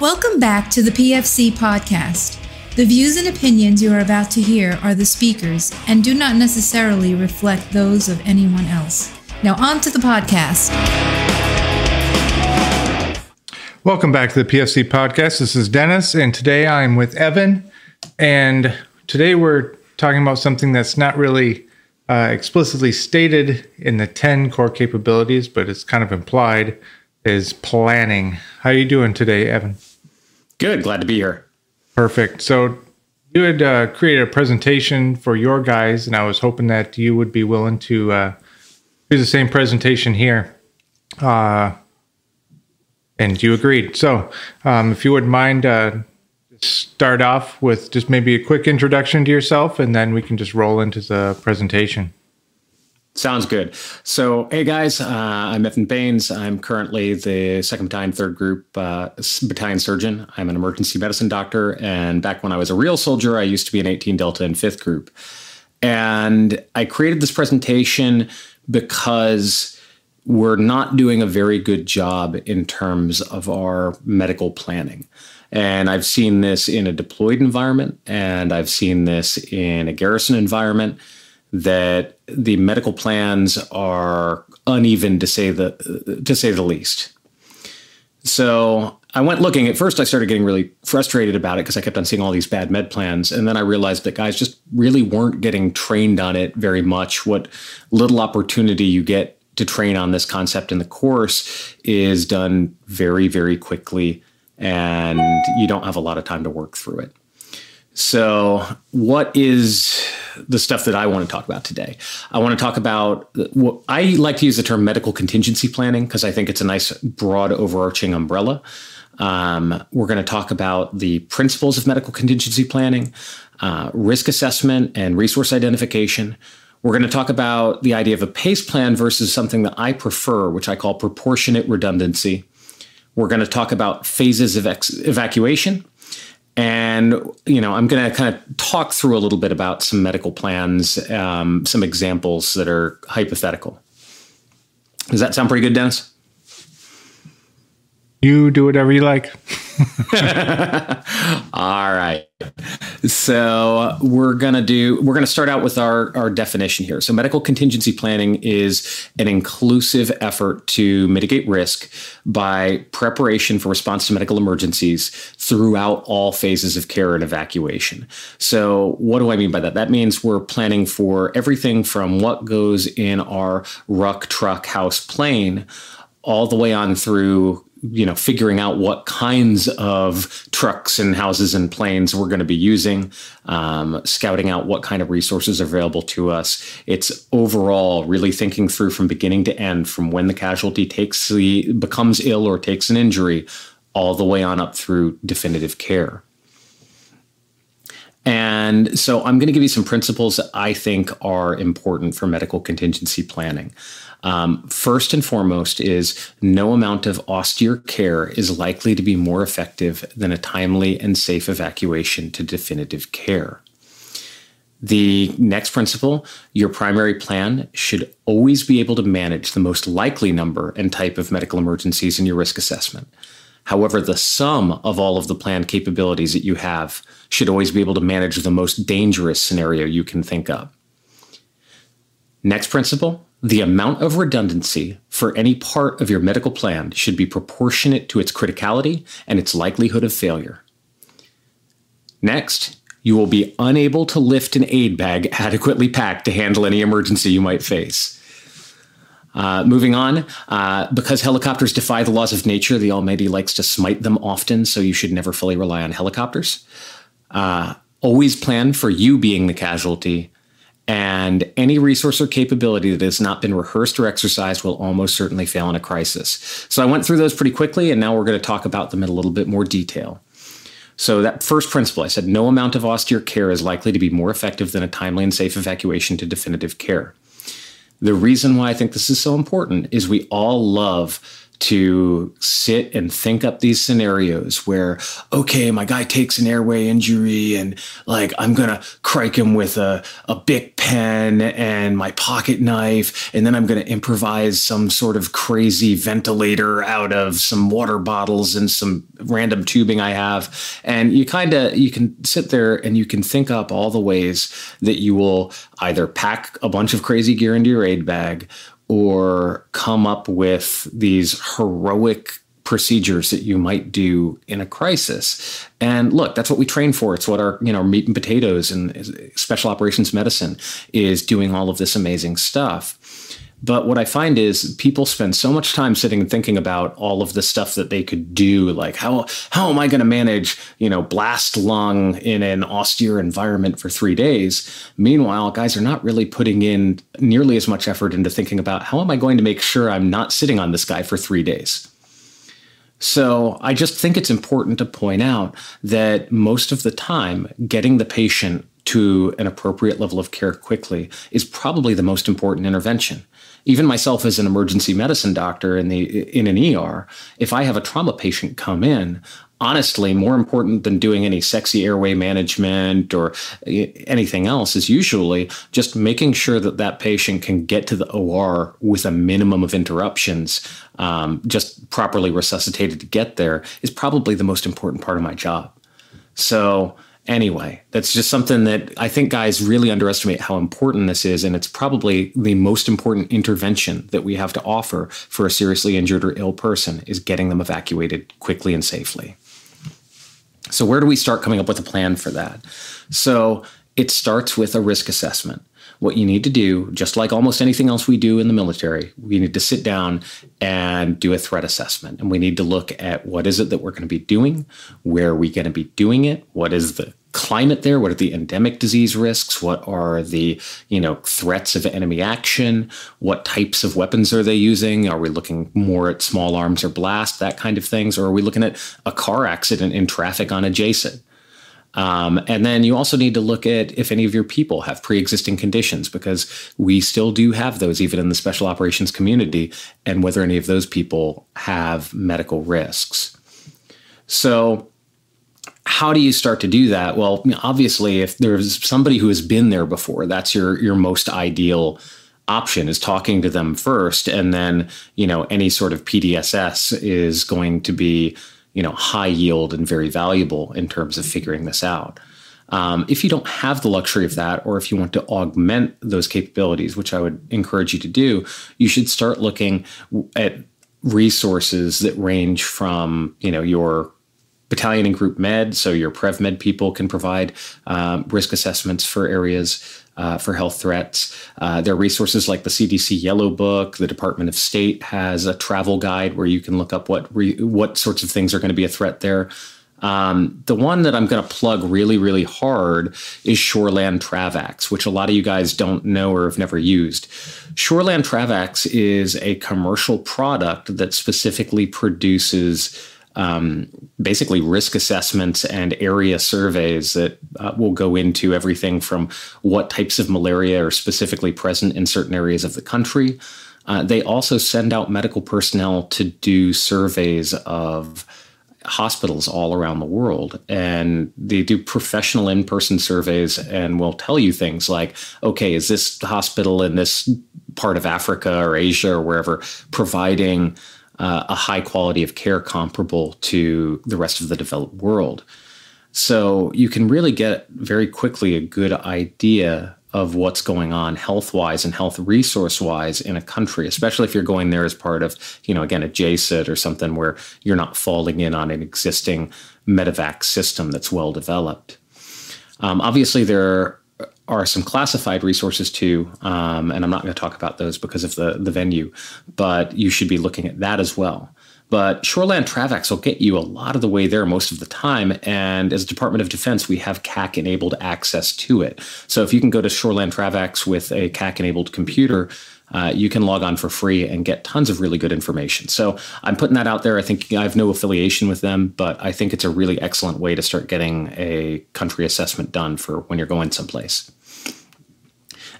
Welcome back to the PFC podcast. The views and opinions you are about to hear are the speakers and do not necessarily reflect those of anyone else. Now, on to the podcast. Welcome back to the PFC podcast. This is Dennis, and today I'm with Evan. And today we're talking about something that's not really uh, explicitly stated in the 10 core capabilities, but it's kind of implied is planning. How are you doing today, Evan? Good. Glad to be here. Perfect. So you had uh, created a presentation for your guys, and I was hoping that you would be willing to uh, do the same presentation here. Uh, and you agreed. So um, if you wouldn't mind, uh, start off with just maybe a quick introduction to yourself, and then we can just roll into the presentation. Sounds good. So, hey guys, uh, I'm Evan Baines. I'm currently the second battalion, third group uh, battalion surgeon. I'm an emergency medicine doctor, and back when I was a real soldier, I used to be an 18 Delta in fifth group. And I created this presentation because we're not doing a very good job in terms of our medical planning. And I've seen this in a deployed environment, and I've seen this in a garrison environment that the medical plans are uneven to say the to say the least. So I went looking. At first, I started getting really frustrated about it because I kept on seeing all these bad med plans, and then I realized that guys just really weren't getting trained on it very much. What little opportunity you get to train on this concept in the course is done very, very quickly, and you don't have a lot of time to work through it. So, what is the stuff that I want to talk about today? I want to talk about what I like to use the term medical contingency planning because I think it's a nice, broad, overarching umbrella. Um, we're going to talk about the principles of medical contingency planning, uh, risk assessment, and resource identification. We're going to talk about the idea of a PACE plan versus something that I prefer, which I call proportionate redundancy. We're going to talk about phases of ex- evacuation and, you know, I'm going to kind of talk through a little bit about some medical plans, um, some examples that are hypothetical. Does that sound pretty good, Dennis? You do whatever you like. All right. So we're gonna do we're gonna start out with our, our definition here. So medical contingency planning is an inclusive effort to mitigate risk by preparation for response to medical emergencies throughout all phases of care and evacuation. So what do I mean by that? That means we're planning for everything from what goes in our ruck truck house plane all the way on through you know figuring out what kinds of trucks and houses and planes we're going to be using um, scouting out what kind of resources are available to us it's overall really thinking through from beginning to end from when the casualty takes the becomes ill or takes an injury all the way on up through definitive care and so I'm going to give you some principles that I think are important for medical contingency planning. Um, first and foremost is no amount of austere care is likely to be more effective than a timely and safe evacuation to definitive care. The next principle your primary plan should always be able to manage the most likely number and type of medical emergencies in your risk assessment. However, the sum of all of the planned capabilities that you have should always be able to manage the most dangerous scenario you can think of. Next principle the amount of redundancy for any part of your medical plan should be proportionate to its criticality and its likelihood of failure. Next, you will be unable to lift an aid bag adequately packed to handle any emergency you might face. Uh, moving on, uh, because helicopters defy the laws of nature, the Almighty likes to smite them often, so you should never fully rely on helicopters. Uh, always plan for you being the casualty and any resource or capability that has not been rehearsed or exercised will almost certainly fail in a crisis. So I went through those pretty quickly, and now we're going to talk about them in a little bit more detail. So, that first principle, I said no amount of austere care is likely to be more effective than a timely and safe evacuation to definitive care. The reason why I think this is so important is we all love to sit and think up these scenarios where, okay, my guy takes an airway injury and like I'm gonna cric him with a, a big pen and my pocket knife, and then I'm to improvise some sort of crazy ventilator out of some water bottles and some random tubing I have. And you kind of you can sit there and you can think up all the ways that you will either pack a bunch of crazy gear into your aid bag or come up with these heroic procedures that you might do in a crisis. And look, that's what we train for. It's what our, you know, meat and potatoes and special operations medicine is doing all of this amazing stuff. But what I find is people spend so much time sitting and thinking about all of the stuff that they could do, like how how am I going to manage, you know, blast lung in an austere environment for three days? Meanwhile, guys are not really putting in nearly as much effort into thinking about how am I going to make sure I'm not sitting on this guy for three days. So I just think it's important to point out that most of the time, getting the patient to an appropriate level of care quickly is probably the most important intervention. Even myself as an emergency medicine doctor in the in an ER, if I have a trauma patient come in, honestly, more important than doing any sexy airway management or anything else is usually just making sure that that patient can get to the OR with a minimum of interruptions, um, just properly resuscitated to get there is probably the most important part of my job. So, anyway, that's just something that I think guys really underestimate how important this is. And it's probably the most important intervention that we have to offer for a seriously injured or ill person is getting them evacuated quickly and safely. So, where do we start coming up with a plan for that? So, it starts with a risk assessment. What you need to do, just like almost anything else we do in the military, we need to sit down and do a threat assessment. And we need to look at what is it that we're going to be doing? Where are we going to be doing it? What is the climate there? What are the endemic disease risks? What are the you know threats of enemy action? What types of weapons are they using? Are we looking more at small arms or blast, that kind of things, or are we looking at a car accident in traffic on a JCET? Um, and then you also need to look at if any of your people have pre-existing conditions, because we still do have those even in the special operations community, and whether any of those people have medical risks. So how do you start to do that? Well, obviously, if there's somebody who has been there before, that's your your most ideal option is talking to them first, and then you know any sort of PDSS is going to be you know high yield and very valuable in terms of figuring this out. Um, if you don't have the luxury of that, or if you want to augment those capabilities, which I would encourage you to do, you should start looking at resources that range from you know your battalion and group med, so your Prev Med people can provide um, risk assessments for areas uh, for health threats. Uh, there are resources like the CDC Yellow Book. The Department of State has a travel guide where you can look up what re- what sorts of things are going to be a threat there. Um, the one that I'm going to plug really, really hard is Shoreland Travax, which a lot of you guys don't know or have never used. Shoreland Travax is a commercial product that specifically produces um, basically risk assessments and area surveys that uh, will go into everything from what types of malaria are specifically present in certain areas of the country. Uh, they also send out medical personnel to do surveys of hospitals all around the world and they do professional in-person surveys and will tell you things like okay is this hospital in this part of africa or asia or wherever providing uh, a high quality of care comparable to the rest of the developed world. So you can really get very quickly a good idea of what's going on health wise and health resource wise in a country, especially if you're going there as part of, you know, again, a JCET or something where you're not falling in on an existing medevac system that's well developed. Um, obviously, there are some classified resources too, um, and I'm not going to talk about those because of the the venue, but you should be looking at that as well. But Shoreland Travax will get you a lot of the way there most of the time. And as Department of Defense, we have CAC enabled access to it. So if you can go to Shoreland Travax with a CAC enabled computer, uh, you can log on for free and get tons of really good information. So I'm putting that out there. I think I have no affiliation with them, but I think it's a really excellent way to start getting a country assessment done for when you're going someplace.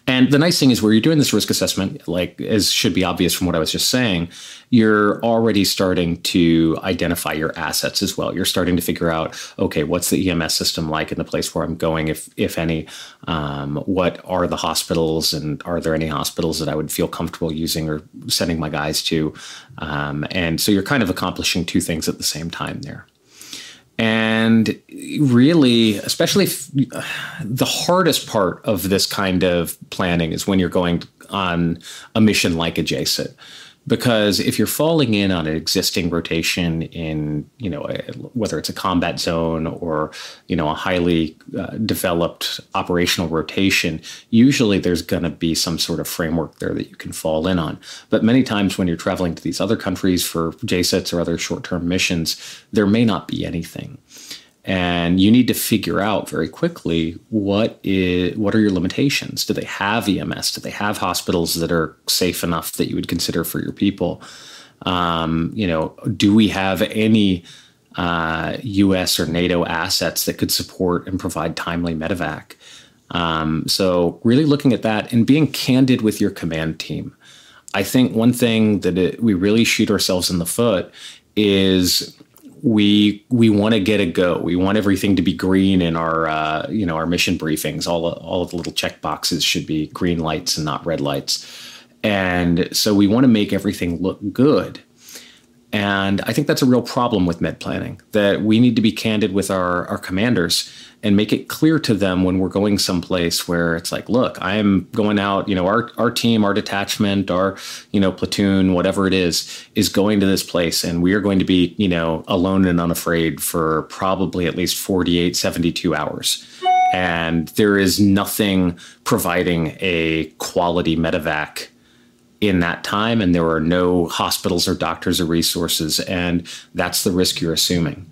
And the nice thing is where you're doing this risk assessment, like as should be obvious from what I was just saying, you're already starting to identify your assets as well. You're starting to figure out, okay, what's the EMS system like in the place where I'm going, if if any? Um, what are the hospitals, and are there any hospitals that I would feel comfortable using or sending my guys to? Um, and so you're kind of accomplishing two things at the same time there. And really, especially the hardest part of this kind of planning is when you're going on a mission like a JCET because if you're falling in on an existing rotation in you know a, whether it's a combat zone or you know a highly uh, developed operational rotation usually there's going to be some sort of framework there that you can fall in on. But many times when you're traveling to these other countries for JCETs or other short-term missions there may not be anything and you need to figure out very quickly what is what are your limitations? Do they have ems do they have hospitals that are safe enough that you would consider for your people? Um, you know do we have any uh, us or nato assets that could support and provide timely medevac? Um, so really looking at that and being candid with your command team. I think one thing that it, we really shoot ourselves in the foot is we we want to get a go. We want everything to be green in our uh, you know our mission briefings. All all of the little check boxes should be green lights and not red lights. And so we want to make everything look good. And I think that's a real problem with med planning that we need to be candid with our, our commanders and make it clear to them when we're going someplace where it's like, look, I am going out, you know, our, our team, our detachment, our, you know, platoon, whatever it is, is going to this place and we are going to be, you know, alone and unafraid for probably at least 48, 72 hours. And there is nothing providing a quality medevac in that time and there are no hospitals or doctors or resources and that's the risk you're assuming.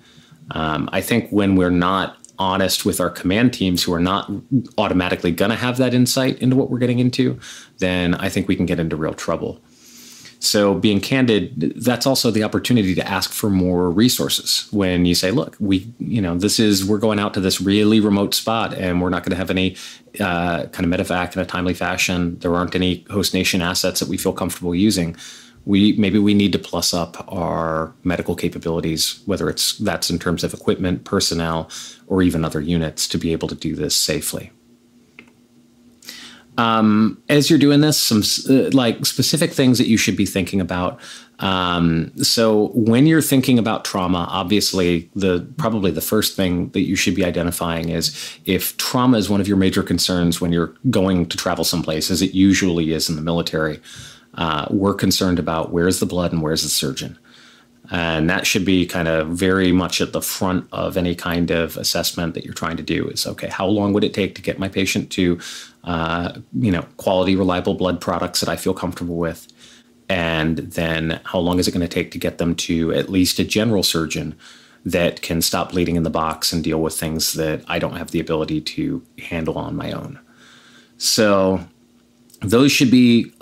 Um, i think when we're not honest with our command teams who are not automatically going to have that insight into what we're getting into then i think we can get into real trouble so being candid, that's also the opportunity to ask for more resources. When you say, "Look, we, you know, this is we're going out to this really remote spot, and we're not going to have any uh, kind of medevac in a timely fashion. There aren't any host nation assets that we feel comfortable using. We maybe we need to plus up our medical capabilities, whether it's that's in terms of equipment, personnel, or even other units, to be able to do this safely." Um, as you're doing this, some uh, like specific things that you should be thinking about. Um, so when you're thinking about trauma, obviously the probably the first thing that you should be identifying is if trauma is one of your major concerns when you're going to travel someplace, as it usually is in the military. Uh, we're concerned about where's the blood and where's the surgeon. And that should be kind of very much at the front of any kind of assessment that you're trying to do is okay, how long would it take to get my patient to, uh, you know, quality, reliable blood products that I feel comfortable with? And then how long is it going to take to get them to at least a general surgeon that can stop bleeding in the box and deal with things that I don't have the ability to handle on my own? So those should be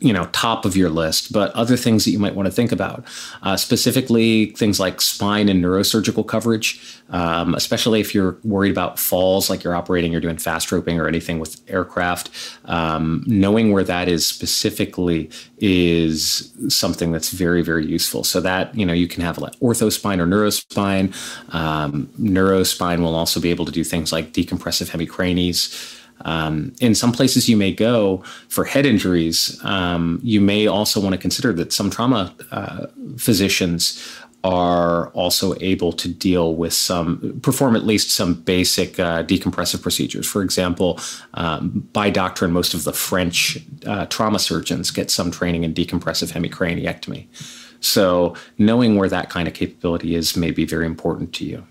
you know top of your list but other things that you might want to think about uh, specifically things like spine and neurosurgical coverage um, especially if you're worried about falls like you're operating you're doing fast roping or anything with aircraft um, knowing where that is specifically is something that's very very useful. So that you know you can have like orthospine or neurospine um, neurospine will also be able to do things like decompressive hemicranies um, in some places you may go for head injuries, um, you may also want to consider that some trauma uh, physicians are also able to deal with some, perform at least some basic uh, decompressive procedures. For example, um, by doctrine, most of the French uh, trauma surgeons get some training in decompressive hemicraniectomy. So, knowing where that kind of capability is may be very important to you.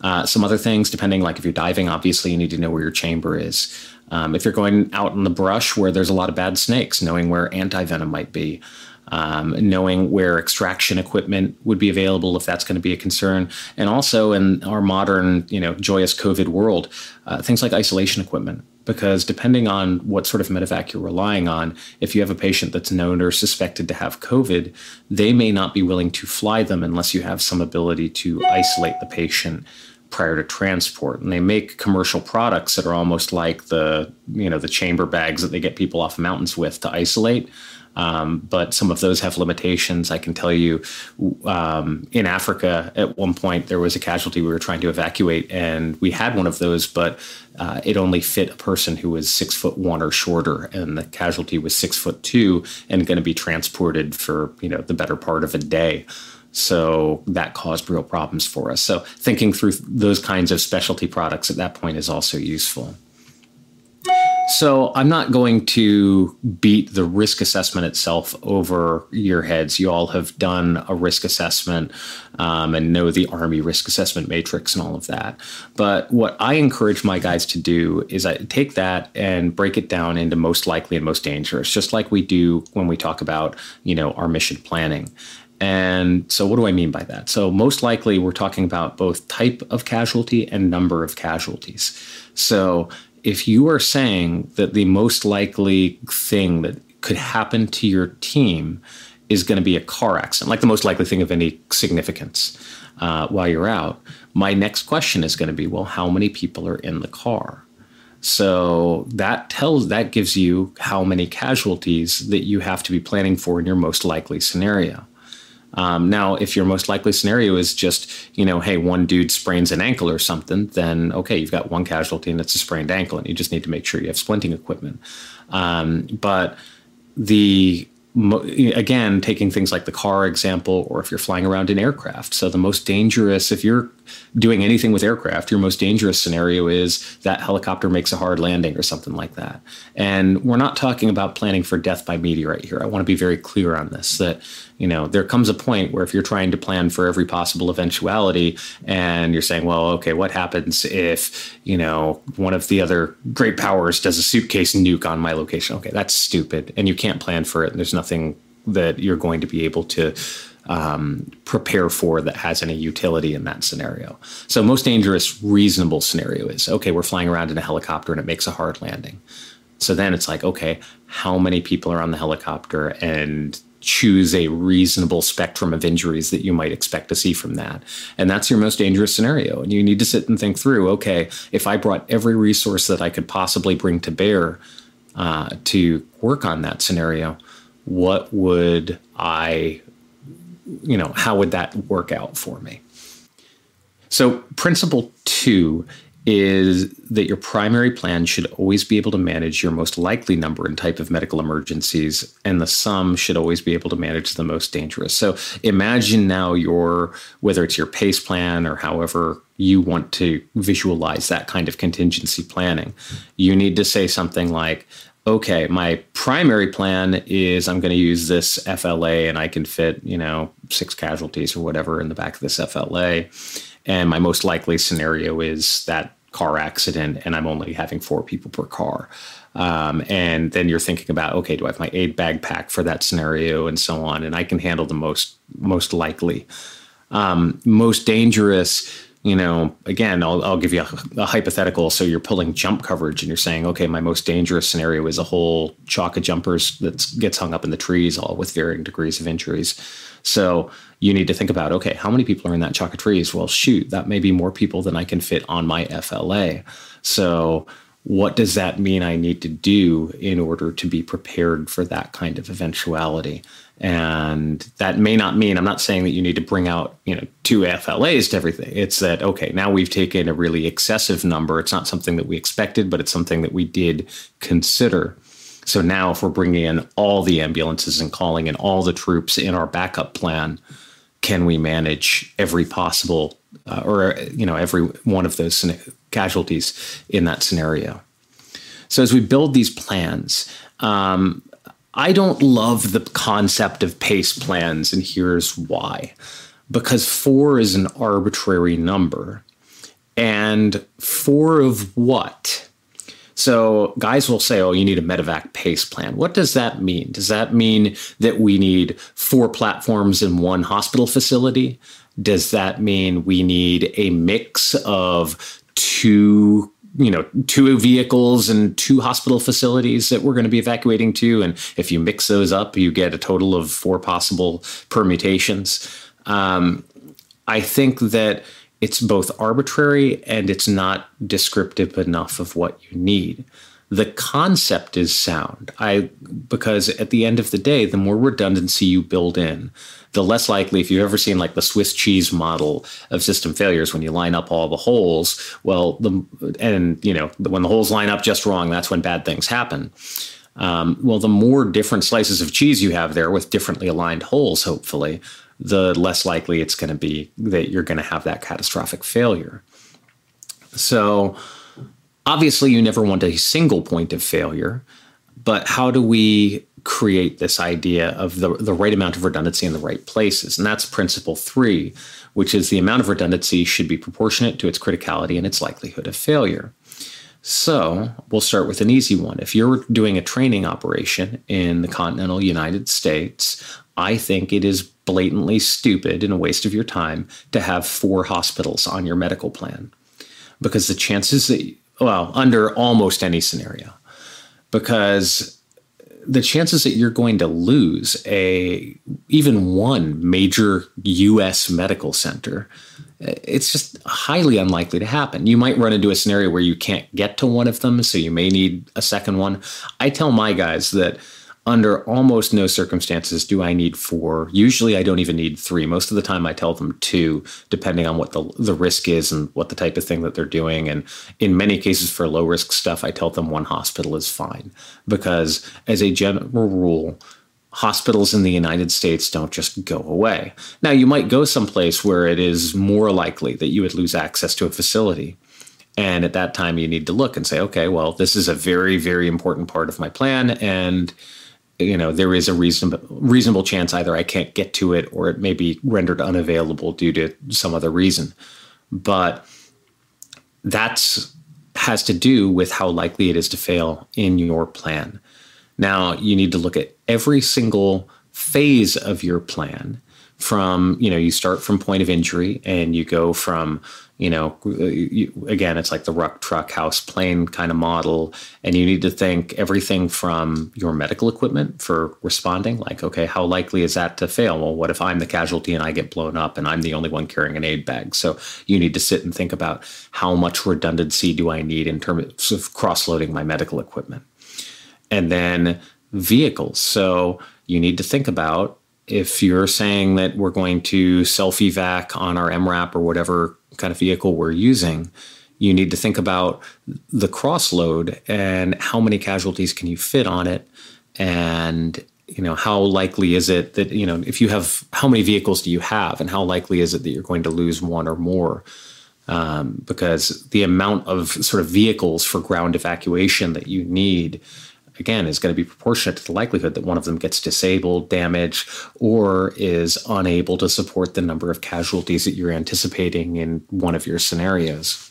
Uh, some other things, depending, like if you're diving, obviously you need to know where your chamber is. Um, if you're going out in the brush where there's a lot of bad snakes, knowing where anti venom might be. Um, knowing where extraction equipment would be available if that's going to be a concern, and also in our modern, you know, joyous COVID world, uh, things like isolation equipment. Because depending on what sort of medevac you're relying on, if you have a patient that's known or suspected to have COVID, they may not be willing to fly them unless you have some ability to isolate the patient prior to transport. And they make commercial products that are almost like the, you know, the chamber bags that they get people off mountains with to isolate. Um, but some of those have limitations. I can tell you um, in Africa, at one point, there was a casualty we were trying to evacuate, and we had one of those, but uh, it only fit a person who was six foot one or shorter, and the casualty was six foot two and going to be transported for you know the better part of a day. So that caused real problems for us. So thinking through those kinds of specialty products at that point is also useful. So I'm not going to beat the risk assessment itself over your heads. You all have done a risk assessment um, and know the Army risk assessment matrix and all of that. But what I encourage my guys to do is I take that and break it down into most likely and most dangerous, just like we do when we talk about you know our mission planning. And so, what do I mean by that? So, most likely, we're talking about both type of casualty and number of casualties. So, if you are saying that the most likely thing that could happen to your team is going to be a car accident, like the most likely thing of any significance uh, while you're out, my next question is going to be, well, how many people are in the car? So that tells that gives you how many casualties that you have to be planning for in your most likely scenario. Um, now, if your most likely scenario is just, you know, hey, one dude sprains an ankle or something, then okay, you've got one casualty and it's a sprained ankle, and you just need to make sure you have splinting equipment. Um, but the again, taking things like the car example, or if you're flying around in aircraft. So, the most dangerous, if you're doing anything with aircraft, your most dangerous scenario is that helicopter makes a hard landing or something like that. And we're not talking about planning for death by meteorite here. I want to be very clear on this that, you know, there comes a point where if you're trying to plan for every possible eventuality and you're saying, well, okay, what happens if, you know, one of the other great powers does a suitcase nuke on my location? Okay, that's stupid. And you can't plan for it. And there's nothing that you're going to be able to um, prepare for that has any utility in that scenario. So, most dangerous, reasonable scenario is okay, we're flying around in a helicopter and it makes a hard landing. So then it's like, okay, how many people are on the helicopter and choose a reasonable spectrum of injuries that you might expect to see from that. And that's your most dangerous scenario. And you need to sit and think through okay, if I brought every resource that I could possibly bring to bear uh, to work on that scenario, what would I you know, how would that work out for me? So, principle two is that your primary plan should always be able to manage your most likely number and type of medical emergencies, and the sum should always be able to manage the most dangerous. So, imagine now your, whether it's your PACE plan or however you want to visualize that kind of contingency planning, you need to say something like, okay, my primary plan is I'm going to use this FLA and I can fit, you know, six casualties or whatever in the back of this FLA. And my most likely scenario is that car accident and I'm only having four people per car. Um, and then you're thinking about, okay, do I have my aid bag pack for that scenario and so on? And I can handle the most, most likely. Um, most dangerous you know, again, I'll, I'll give you a, a, hypothetical. So you're pulling jump coverage and you're saying, okay, my most dangerous scenario is a whole chalk of jumpers that gets hung up in the trees, all with varying degrees of injuries. So you need to think about, okay, how many people are in that chalk of trees? Well, shoot, that may be more people than I can fit on my FLA. So what does that mean I need to do in order to be prepared for that kind of eventuality? And that may not mean I'm not saying that you need to bring out, you know, two FLAs to everything. It's that okay, now we've taken a really excessive number. It's not something that we expected, but it's something that we did consider. So now if we're bringing in all the ambulances and calling in all the troops in our backup plan, can we manage every possible uh, or you know every one of those casualties in that scenario? So as we build these plans, um, I don't love the concept of pace plans, and here's why. Because four is an arbitrary number. And four of what? So guys will say, oh, you need a medevac pace plan. What does that mean? Does that mean that we need four platforms in one hospital facility? Does that mean we need a mix of two you know two vehicles and two hospital facilities that we're going to be evacuating to and if you mix those up you get a total of four possible permutations um, i think that it's both arbitrary and it's not descriptive enough of what you need. The concept is sound. I because at the end of the day, the more redundancy you build in, the less likely if you've ever seen like the Swiss cheese model of system failures when you line up all the holes, well, the and you know, when the holes line up just wrong, that's when bad things happen. Um, well, the more different slices of cheese you have there with differently aligned holes, hopefully, the less likely it's going to be that you're going to have that catastrophic failure. So, obviously, you never want a single point of failure, but how do we create this idea of the, the right amount of redundancy in the right places? And that's principle three, which is the amount of redundancy should be proportionate to its criticality and its likelihood of failure. So we'll start with an easy one. If you're doing a training operation in the continental United States, I think it is blatantly stupid and a waste of your time to have four hospitals on your medical plan because the chances that, well, under almost any scenario, because the chances that you're going to lose a even one major US medical center it's just highly unlikely to happen. You might run into a scenario where you can't get to one of them, so you may need a second one. I tell my guys that under almost no circumstances do I need four. Usually I don't even need three. Most of the time I tell them two, depending on what the, the risk is and what the type of thing that they're doing. And in many cases for low risk stuff, I tell them one hospital is fine. Because as a general rule, hospitals in the United States don't just go away. Now, you might go someplace where it is more likely that you would lose access to a facility. And at that time, you need to look and say, okay, well, this is a very, very important part of my plan. And, you know, there is a reasonable, reasonable chance either I can't get to it or it may be rendered unavailable due to some other reason. But that's has to do with how likely it is to fail in your plan. Now you need to look at every single phase of your plan from, you know, you start from point of injury and you go from, you know, uh, you, again, it's like the ruck, truck, house, plane kind of model. And you need to think everything from your medical equipment for responding, like, okay, how likely is that to fail? Well, what if I'm the casualty and I get blown up and I'm the only one carrying an aid bag? So you need to sit and think about how much redundancy do I need in terms of cross loading my medical equipment and then vehicles. So you need to think about if you're saying that we're going to self evac on our MRAP or whatever kind of vehicle we're using, you need to think about the cross load and how many casualties can you fit on it and you know how likely is it that you know if you have how many vehicles do you have and how likely is it that you're going to lose one or more? Um, because the amount of sort of vehicles for ground evacuation that you need again, is going to be proportionate to the likelihood that one of them gets disabled, damaged, or is unable to support the number of casualties that you're anticipating in one of your scenarios.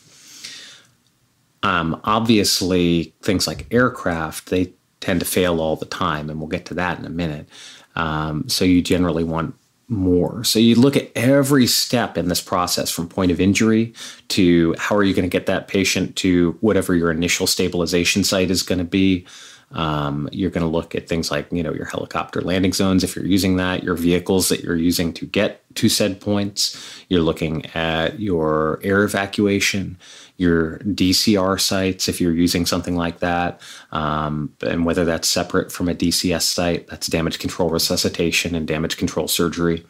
Um, obviously, things like aircraft, they tend to fail all the time, and we'll get to that in a minute. Um, so you generally want more. So you look at every step in this process from point of injury to how are you going to get that patient to whatever your initial stabilization site is going to be um, you're going to look at things like, you know, your helicopter landing zones if you're using that, your vehicles that you're using to get to said points. You're looking at your air evacuation, your DCR sites if you're using something like that, um, and whether that's separate from a DCS site, that's damage control resuscitation and damage control surgery.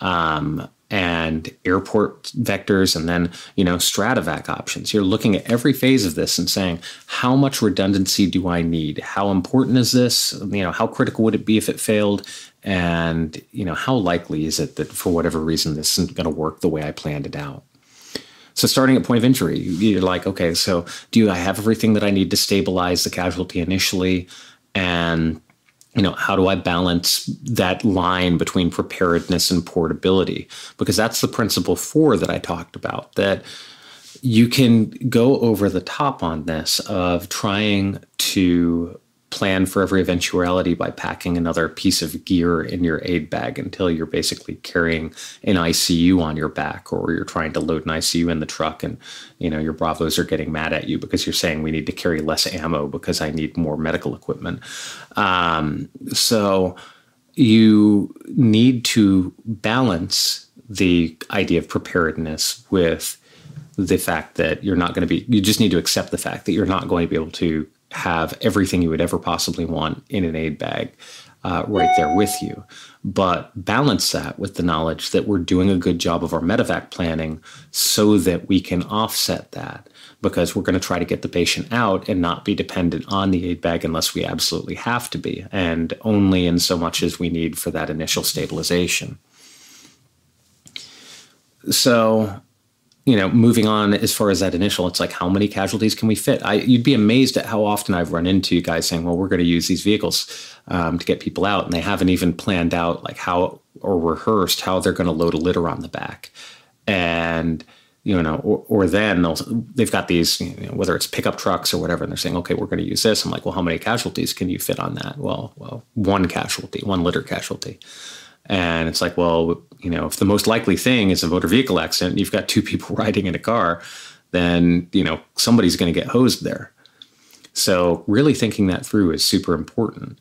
Um, and airport vectors and then you know stratovac options. You're looking at every phase of this and saying how much redundancy do i need? How important is this? You know how critical would it be if it failed? And you know how likely is it that for whatever reason this isn't going to work the way i planned it out? So starting at point of injury you're like okay so do i have everything that i need to stabilize the casualty initially? And you know, how do I balance that line between preparedness and portability? Because that's the principle four that I talked about, that you can go over the top on this of trying to plan for every eventuality by packing another piece of gear in your aid bag until you're basically carrying an ICU on your back or you're trying to load an ICU in the truck and you know your bravos are getting mad at you because you're saying we need to carry less ammo because I need more medical equipment. Um, so you need to balance the idea of preparedness with the fact that you're not going to be, you just need to accept the fact that you're not going to be able to have everything you would ever possibly want in an aid bag uh, right there with you. But balance that with the knowledge that we're doing a good job of our medevac planning so that we can offset that because we're going to try to get the patient out and not be dependent on the aid bag unless we absolutely have to be, and only in so much as we need for that initial stabilization. So, you know, moving on as far as that initial, it's like how many casualties can we fit? I, you'd be amazed at how often I've run into you guys saying, "Well, we're going to use these vehicles um, to get people out," and they haven't even planned out like how or rehearsed how they're going to load a litter on the back, and you know, or, or then they've got these, you know, whether it's pickup trucks or whatever, and they're saying, okay, we're going to use this. I'm like, well, how many casualties can you fit on that? Well, well, one casualty, one litter casualty. And it's like, well, you know, if the most likely thing is a motor vehicle accident, you've got two people riding in a car, then, you know, somebody's going to get hosed there. So really thinking that through is super important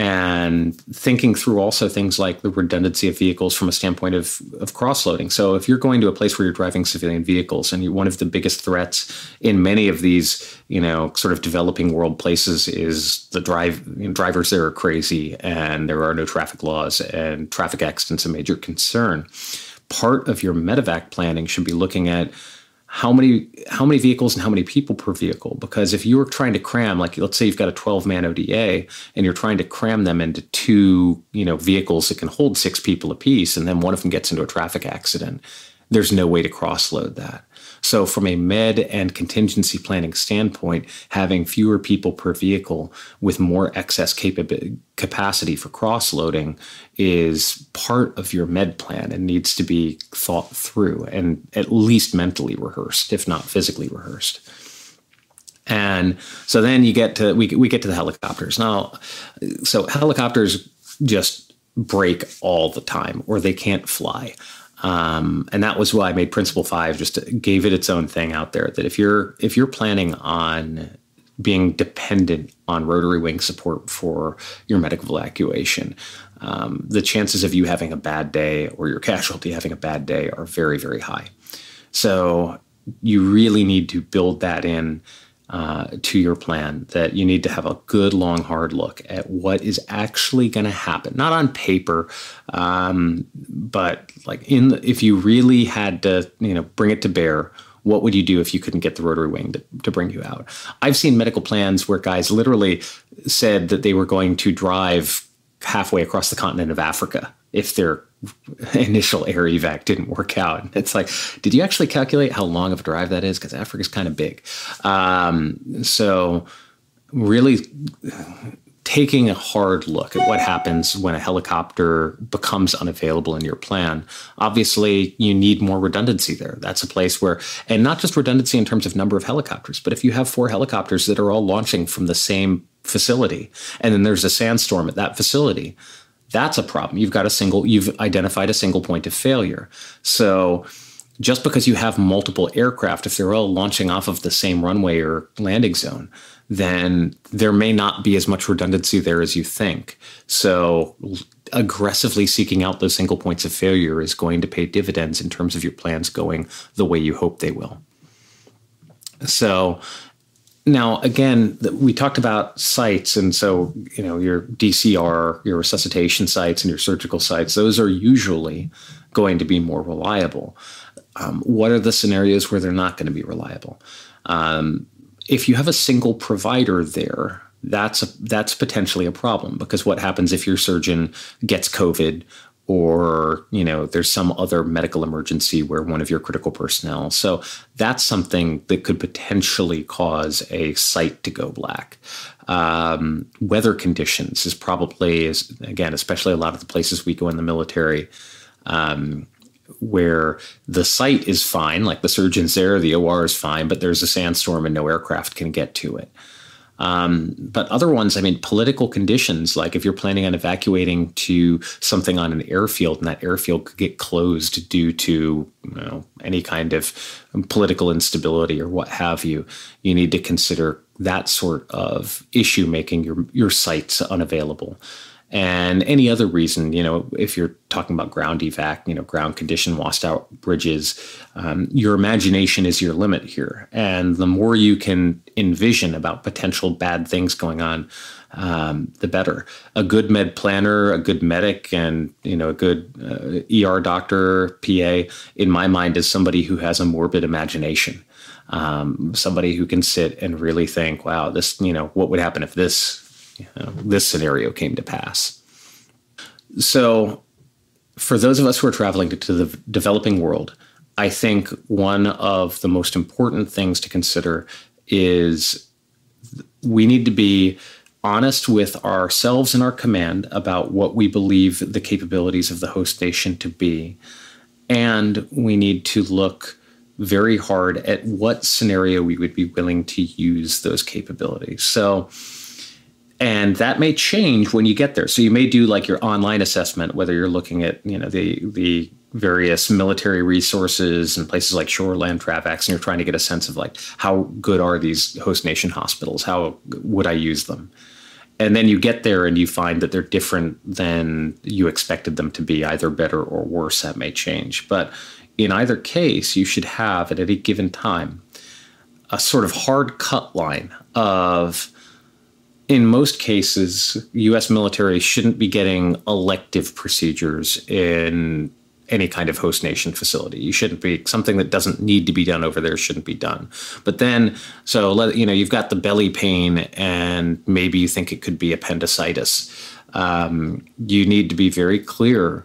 and thinking through also things like the redundancy of vehicles from a standpoint of, of cross-loading. So if you're going to a place where you're driving civilian vehicles and you, one of the biggest threats in many of these, you know, sort of developing world places is the drive you know, drivers there are crazy and there are no traffic laws and traffic accidents a major concern. Part of your medevac planning should be looking at how many how many vehicles and how many people per vehicle? Because if you're trying to cram like let's say you've got a 12 man oda and you're trying to cram them into two you know vehicles that can hold six people apiece and then one of them gets into a traffic accident there's no way to cross load that so, from a med and contingency planning standpoint, having fewer people per vehicle with more excess capacity for cross loading is part of your med plan and needs to be thought through and at least mentally rehearsed, if not physically rehearsed. And so then you get to we we get to the helicopters. Now, so helicopters just break all the time or they can't fly. Um, and that was why I made Principle Five. Just gave it its own thing out there. That if you're if you're planning on being dependent on rotary wing support for your medical evacuation, um, the chances of you having a bad day or your casualty having a bad day are very very high. So you really need to build that in uh, to your plan that you need to have a good, long, hard look at what is actually going to happen. Not on paper, um, but like in the, if you really had to, you know, bring it to bear. What would you do if you couldn't get the rotary wing to, to bring you out? I've seen medical plans where guys literally said that they were going to drive halfway across the continent of Africa if their initial air evac didn't work out. It's like, did you actually calculate how long of a drive that is? Because Africa's kind of big. Um, so, really taking a hard look at what happens when a helicopter becomes unavailable in your plan. Obviously, you need more redundancy there. That's a place where, and not just redundancy in terms of number of helicopters, but if you have four helicopters that are all launching from the same facility, and then there's a sandstorm at that facility, that's a problem. You've got a single, you've identified a single point of failure. So just because you have multiple aircraft, if they're all launching off of the same runway or landing zone, then there may not be as much redundancy there as you think. So aggressively seeking out those single points of failure is going to pay dividends in terms of your plans going the way you hope they will. So now, again, we talked about sites, and so you know your DCR, your resuscitation sites, and your surgical sites. Those are usually going to be more reliable. Um, what are the scenarios where they're not going to be reliable? Um, if you have a single provider there, that's a, that's potentially a problem because what happens if your surgeon gets COVID or you know there's some other medical emergency where one of your critical personnel. So that's something that could potentially cause a site to go black. Um, weather conditions is probably is again especially a lot of the places we go in the military um, where the site is fine like the surgeon's there the or is fine but there's a sandstorm and no aircraft can get to it um, but other ones, I mean, political conditions, like if you're planning on evacuating to something on an airfield and that airfield could get closed due to you know, any kind of political instability or what have you, you need to consider that sort of issue making your, your sites unavailable. And any other reason, you know, if you're talking about ground evac, you know, ground condition, washed out bridges, um, your imagination is your limit here. And the more you can envision about potential bad things going on, um, the better. A good med planner, a good medic, and you know, a good uh, ER doctor, PA, in my mind, is somebody who has a morbid imagination. Um, somebody who can sit and really think, "Wow, this, you know, what would happen if this you know, this scenario came to pass. So, for those of us who are traveling to the developing world, I think one of the most important things to consider is we need to be honest with ourselves and our command about what we believe the capabilities of the host nation to be. And we need to look very hard at what scenario we would be willing to use those capabilities. So, and that may change when you get there. So you may do like your online assessment whether you're looking at you know the the various military resources and places like shoreland travax and you're trying to get a sense of like how good are these host nation hospitals? How would i use them? And then you get there and you find that they're different than you expected them to be either better or worse that may change. But in either case you should have at any given time a sort of hard cut line of in most cases, U.S. military shouldn't be getting elective procedures in any kind of host nation facility. You shouldn't be something that doesn't need to be done over there shouldn't be done. But then, so let you know, you've got the belly pain, and maybe you think it could be appendicitis. Um, you need to be very clear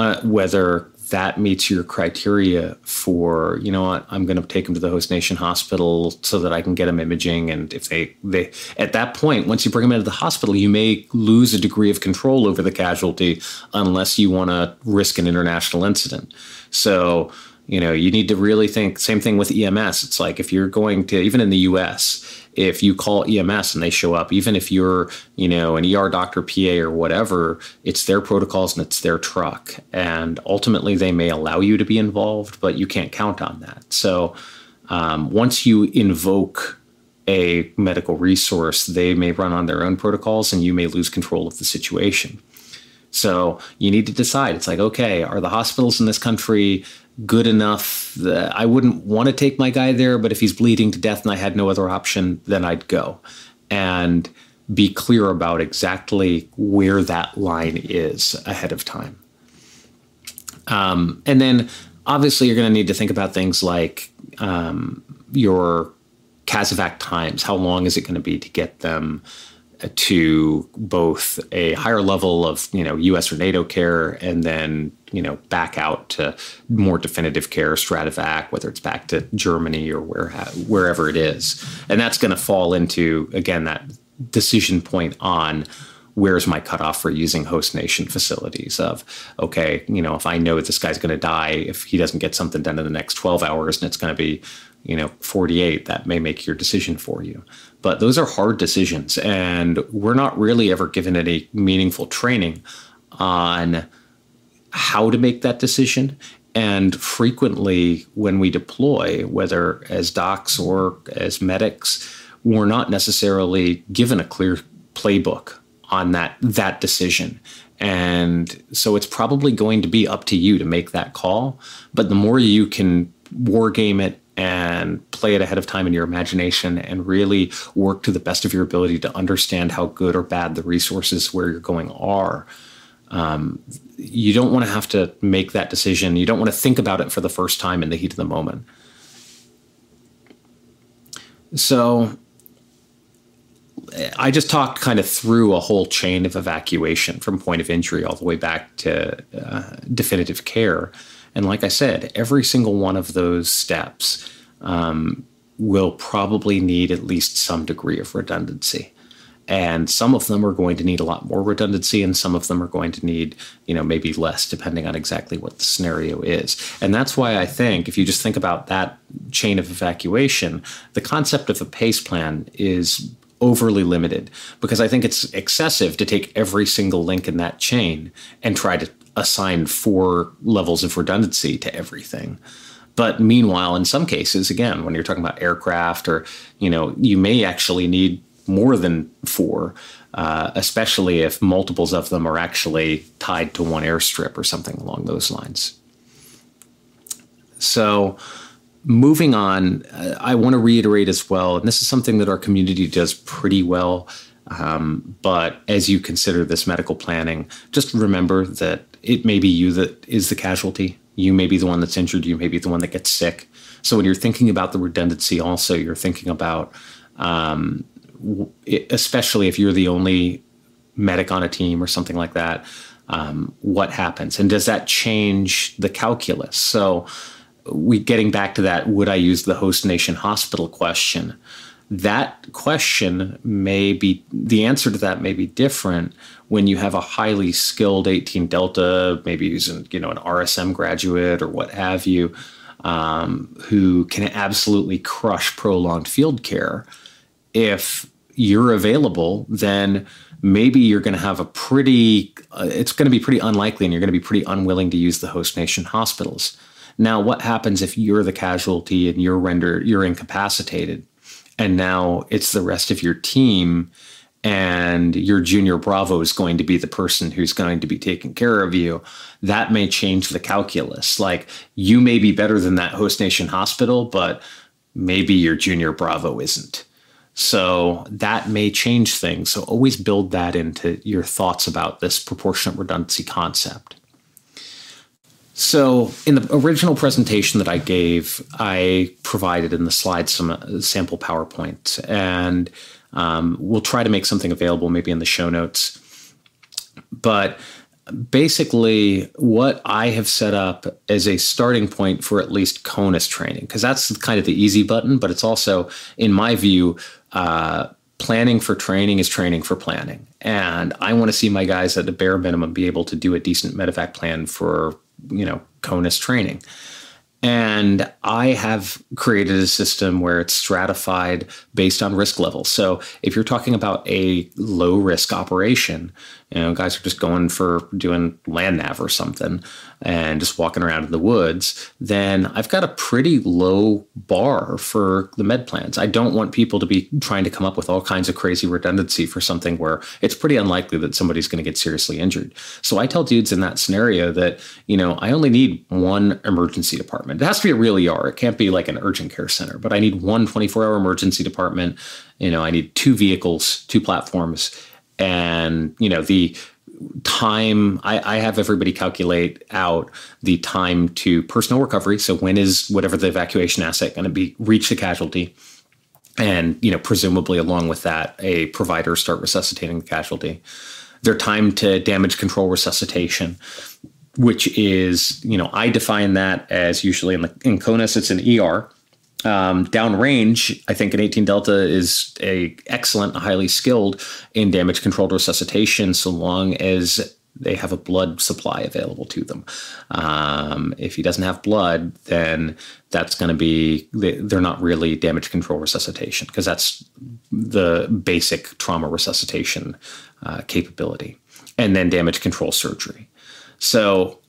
uh, whether that meets your criteria for you know what i'm going to take them to the host nation hospital so that i can get them imaging. And if they they at that point once you bring them into the hospital you may lose a degree of control over the casualty unless you want to risk an international incident. So you know you need to really think same thing with ems it's like if you're going to even in the us if you call EMS and they show up, even if you're, you know, an ER doctor, PA, or whatever, it's their protocols and it's their truck. And ultimately, they may allow you to be involved, but you can't count on that. So um, once you invoke a medical resource, they may run on their own protocols and you may lose control of the situation. So you need to decide. It's like, okay, are the hospitals in this country good enough that I wouldn't want to take my guy there, but if he's bleeding to death and I had no other option, then I'd go. And be clear about exactly where that line is ahead of time. Um, and then obviously you're going to need to think about things like um, your CASEVAC times. How long is it going to be to get them to both a higher level of you know U.S. or NATO care, and then you know back out to more definitive care, STRATEVAC, whether it's back to Germany or where wherever it is, and that's going to fall into again that decision point on where's my cutoff for using host nation facilities of okay you know if i know this guy's going to die if he doesn't get something done in the next 12 hours and it's going to be you know 48 that may make your decision for you but those are hard decisions, and we're not really ever given any meaningful training on how to make that decision. And frequently, when we deploy, whether as docs or as medics, we're not necessarily given a clear playbook on that that decision. And so it's probably going to be up to you to make that call. But the more you can war game it and play it ahead of time in your imagination and really work to the best of your ability to understand how good or bad the resources where you're going are. Um, you don't want to have to make that decision. You don't want to think about it for the first time in the heat of the moment. So, I just talked kind of through a whole chain of evacuation from point of injury all the way back to uh, definitive care. And like I said, every single one of those steps um, will probably need at least some degree of redundancy. And some of them are going to need a lot more redundancy, and some of them are going to need, you know, maybe less, depending on exactly what the scenario is. And that's why I think if you just think about that chain of evacuation, the concept of a PACE plan is overly limited because I think it's excessive to take every single link in that chain and try to assign four levels of redundancy to everything. But meanwhile, in some cases, again, when you're talking about aircraft or, you know, you may actually need more than four. uh, especially if multiples of them are actually tied to one airstrip or something along those lines. So, moving on, uh, I want to reiterate as well, and this is something that our community does pretty well. Um, but as you consider this medical planning, just remember that it may be you that is the casualty. You may be the one that's injured. You may be the one that gets sick. So when you're thinking about the redundancy, also you're thinking about, um, especially if you're the only medic on a team or something like that, um, what happens, and does that change the calculus? So we getting back to that, would I use the host nation hospital question? That question may be the answer to that may be different when you have a highly skilled 18 Delta, maybe using you know an RSM graduate or what have you, um, who can absolutely crush prolonged field care. If you're available, then maybe you're going to have a pretty, uh, it's going to be pretty unlikely and you're going to be pretty unwilling to use the host nation hospitals. Now, what happens if you're the casualty and you're rendered, you're incapacitated, and now it's the rest of your team, and your junior Bravo is going to be the person who's going to be taking care of you? That may change the calculus. Like you may be better than that host nation hospital, but maybe your junior Bravo isn't. So that may change things. So always build that into your thoughts about this proportionate redundancy concept. So, in the original presentation that I gave, I provided in the slides some uh, sample PowerPoint, and um, we'll try to make something available maybe in the show notes. But basically, what I have set up as a starting point for at least CONUS training, because that's kind of the easy button, but it's also, in my view, uh, planning for training is training for planning. And I want to see my guys at the bare minimum be able to do a decent medevac plan for you know CONUS training. And I have created a system where it's stratified based on risk level. So if you're talking about a low risk operation, you know, guys are just going for doing land nav or something and just walking around in the woods, then I've got a pretty low bar for the med plans. I don't want people to be trying to come up with all kinds of crazy redundancy for something where it's pretty unlikely that somebody's going to get seriously injured. So I tell dudes in that scenario that, you know, I only need one emergency department. It has to be a real ER. It can't be like an urgent care center, but I need one 24 hour emergency department. You know, I need two vehicles, two platforms and you know the time I, I, have everybody calculate out the time to personnel recovery. So when is whatever the evacuation asset going to be reach the casualty? And you know presumably along with that a provider start resuscitating the casualty. Their time to damage control resuscitation which is you know i define that as usually in the in conus it's an er um, downrange, I think an 18 Delta is a excellent, highly skilled in damage controlled resuscitation, so long as they have a blood supply available to them. Um, if he doesn't have blood, then that's going to be they're not really damage control resuscitation because that's the basic trauma resuscitation uh, capability, and then damage control surgery. So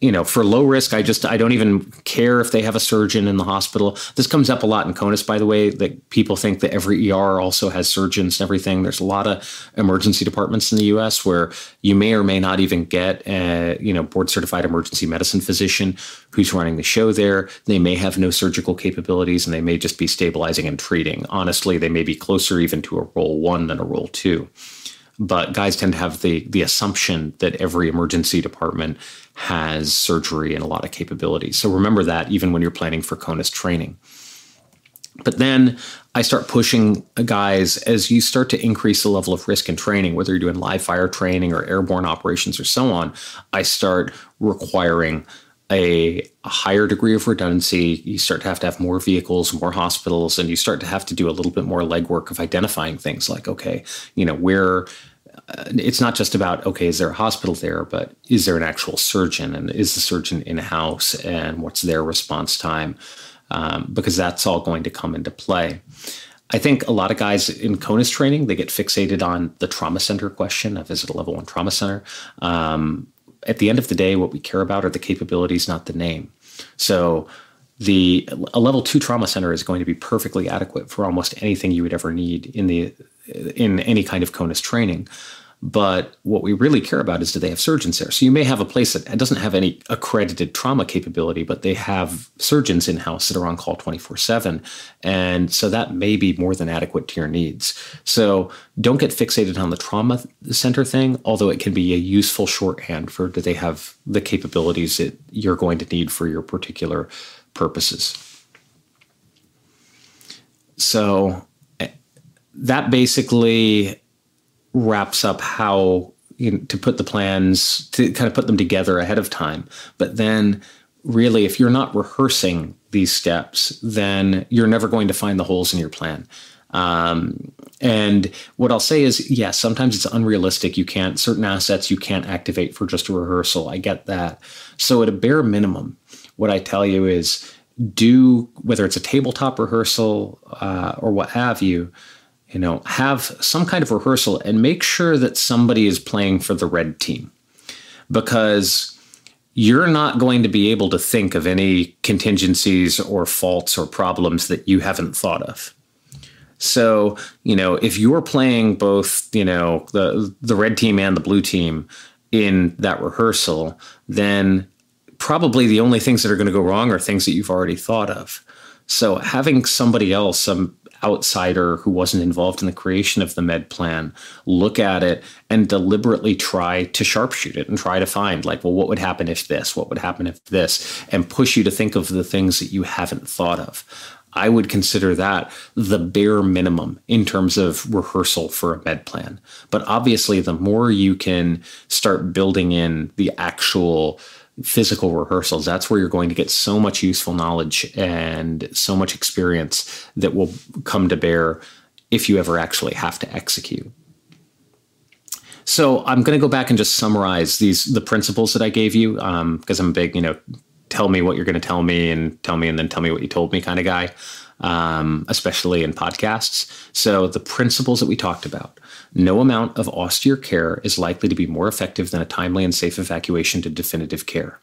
you know, for low risk, I just I don't even care if they have a surgeon in the hospital. This comes up a lot in CONUS, by the way, that people think that every ER also has surgeons and everything. There's a lot of emergency departments in the U.S. where you may or may not even get a you know board certified emergency medicine physician who's running the show there. They may have no surgical capabilities and they may just be stabilizing and treating. Honestly, they may be closer even to a role one than a role two but guys tend to have the the assumption that every emergency department has surgery and a lot of capabilities. So remember that even when you're planning for CONUS training. But then I start pushing guys as you start to increase the level of risk in training, whether you're doing live fire training or airborne operations or so on. I start requiring a, higher degree of redundancy. You start to have to have more vehicles, more hospitals, and you start to have to do a little bit more legwork of identifying things like, okay, you know, where it's not just about okay is there a hospital there but is there an actual surgeon and is the surgeon in house and what's their response time? Um, because that's all going to come into play. I think a lot of guys in conus training they get fixated on the trauma center question of is it a level one trauma center. Um, at the end of the day what we care about are the capabilities not the name. So the a level two trauma center is going to be perfectly adequate for almost anything you would ever need in the in any kind of CONUS training. But what we really care about is do they have surgeons there? So you may have a place that doesn't have any accredited trauma capability, but they have surgeons in house that are on call 24 7. And so that may be more than adequate to your needs. So don't get fixated on the trauma center thing, although it can be a useful shorthand for do they have the capabilities that you're going to need for your particular purposes. So that basically wraps up how you know, to put the plans to kind of put them together ahead of time. But then, really, if you're not rehearsing these steps, then you're never going to find the holes in your plan. Um, and what I'll say is, yes, yeah, sometimes it's unrealistic. You can't, certain assets you can't activate for just a rehearsal. I get that. So, at a bare minimum, what I tell you is do, whether it's a tabletop rehearsal uh, or what have you, you know, have some kind of rehearsal and make sure that somebody is playing for the red team because you're not going to be able to think of any contingencies or faults or problems that you haven't thought of. So, you know, if you're playing both, you know, the the red team and the blue team in that rehearsal, then probably the only things that are going to go wrong are things that you've already thought of. So having somebody else, some outsider who wasn't involved in the creation of the med plan look at it and deliberately try to sharpshoot it and try to find like well what would happen if this? What would happen if this? And push you to think of the things that you haven't thought of. I would consider that the bare minimum in terms of rehearsal for a med plan. But obviously, the more you can start building in the actual physical rehearsals, that's where you're going to get so much useful knowledge and so much experience that will come to bear if you ever actually have to execute. So I'm going to go back and just summarize these the principles that I gave you because um, I'm a big, you know, tell me what you're going to tell me and tell me and then tell me what you told me kind of guy, um, especially in podcasts. So the principles that we talked about. No amount of austere care is likely to be more effective than a timely and safe evacuation to definitive care.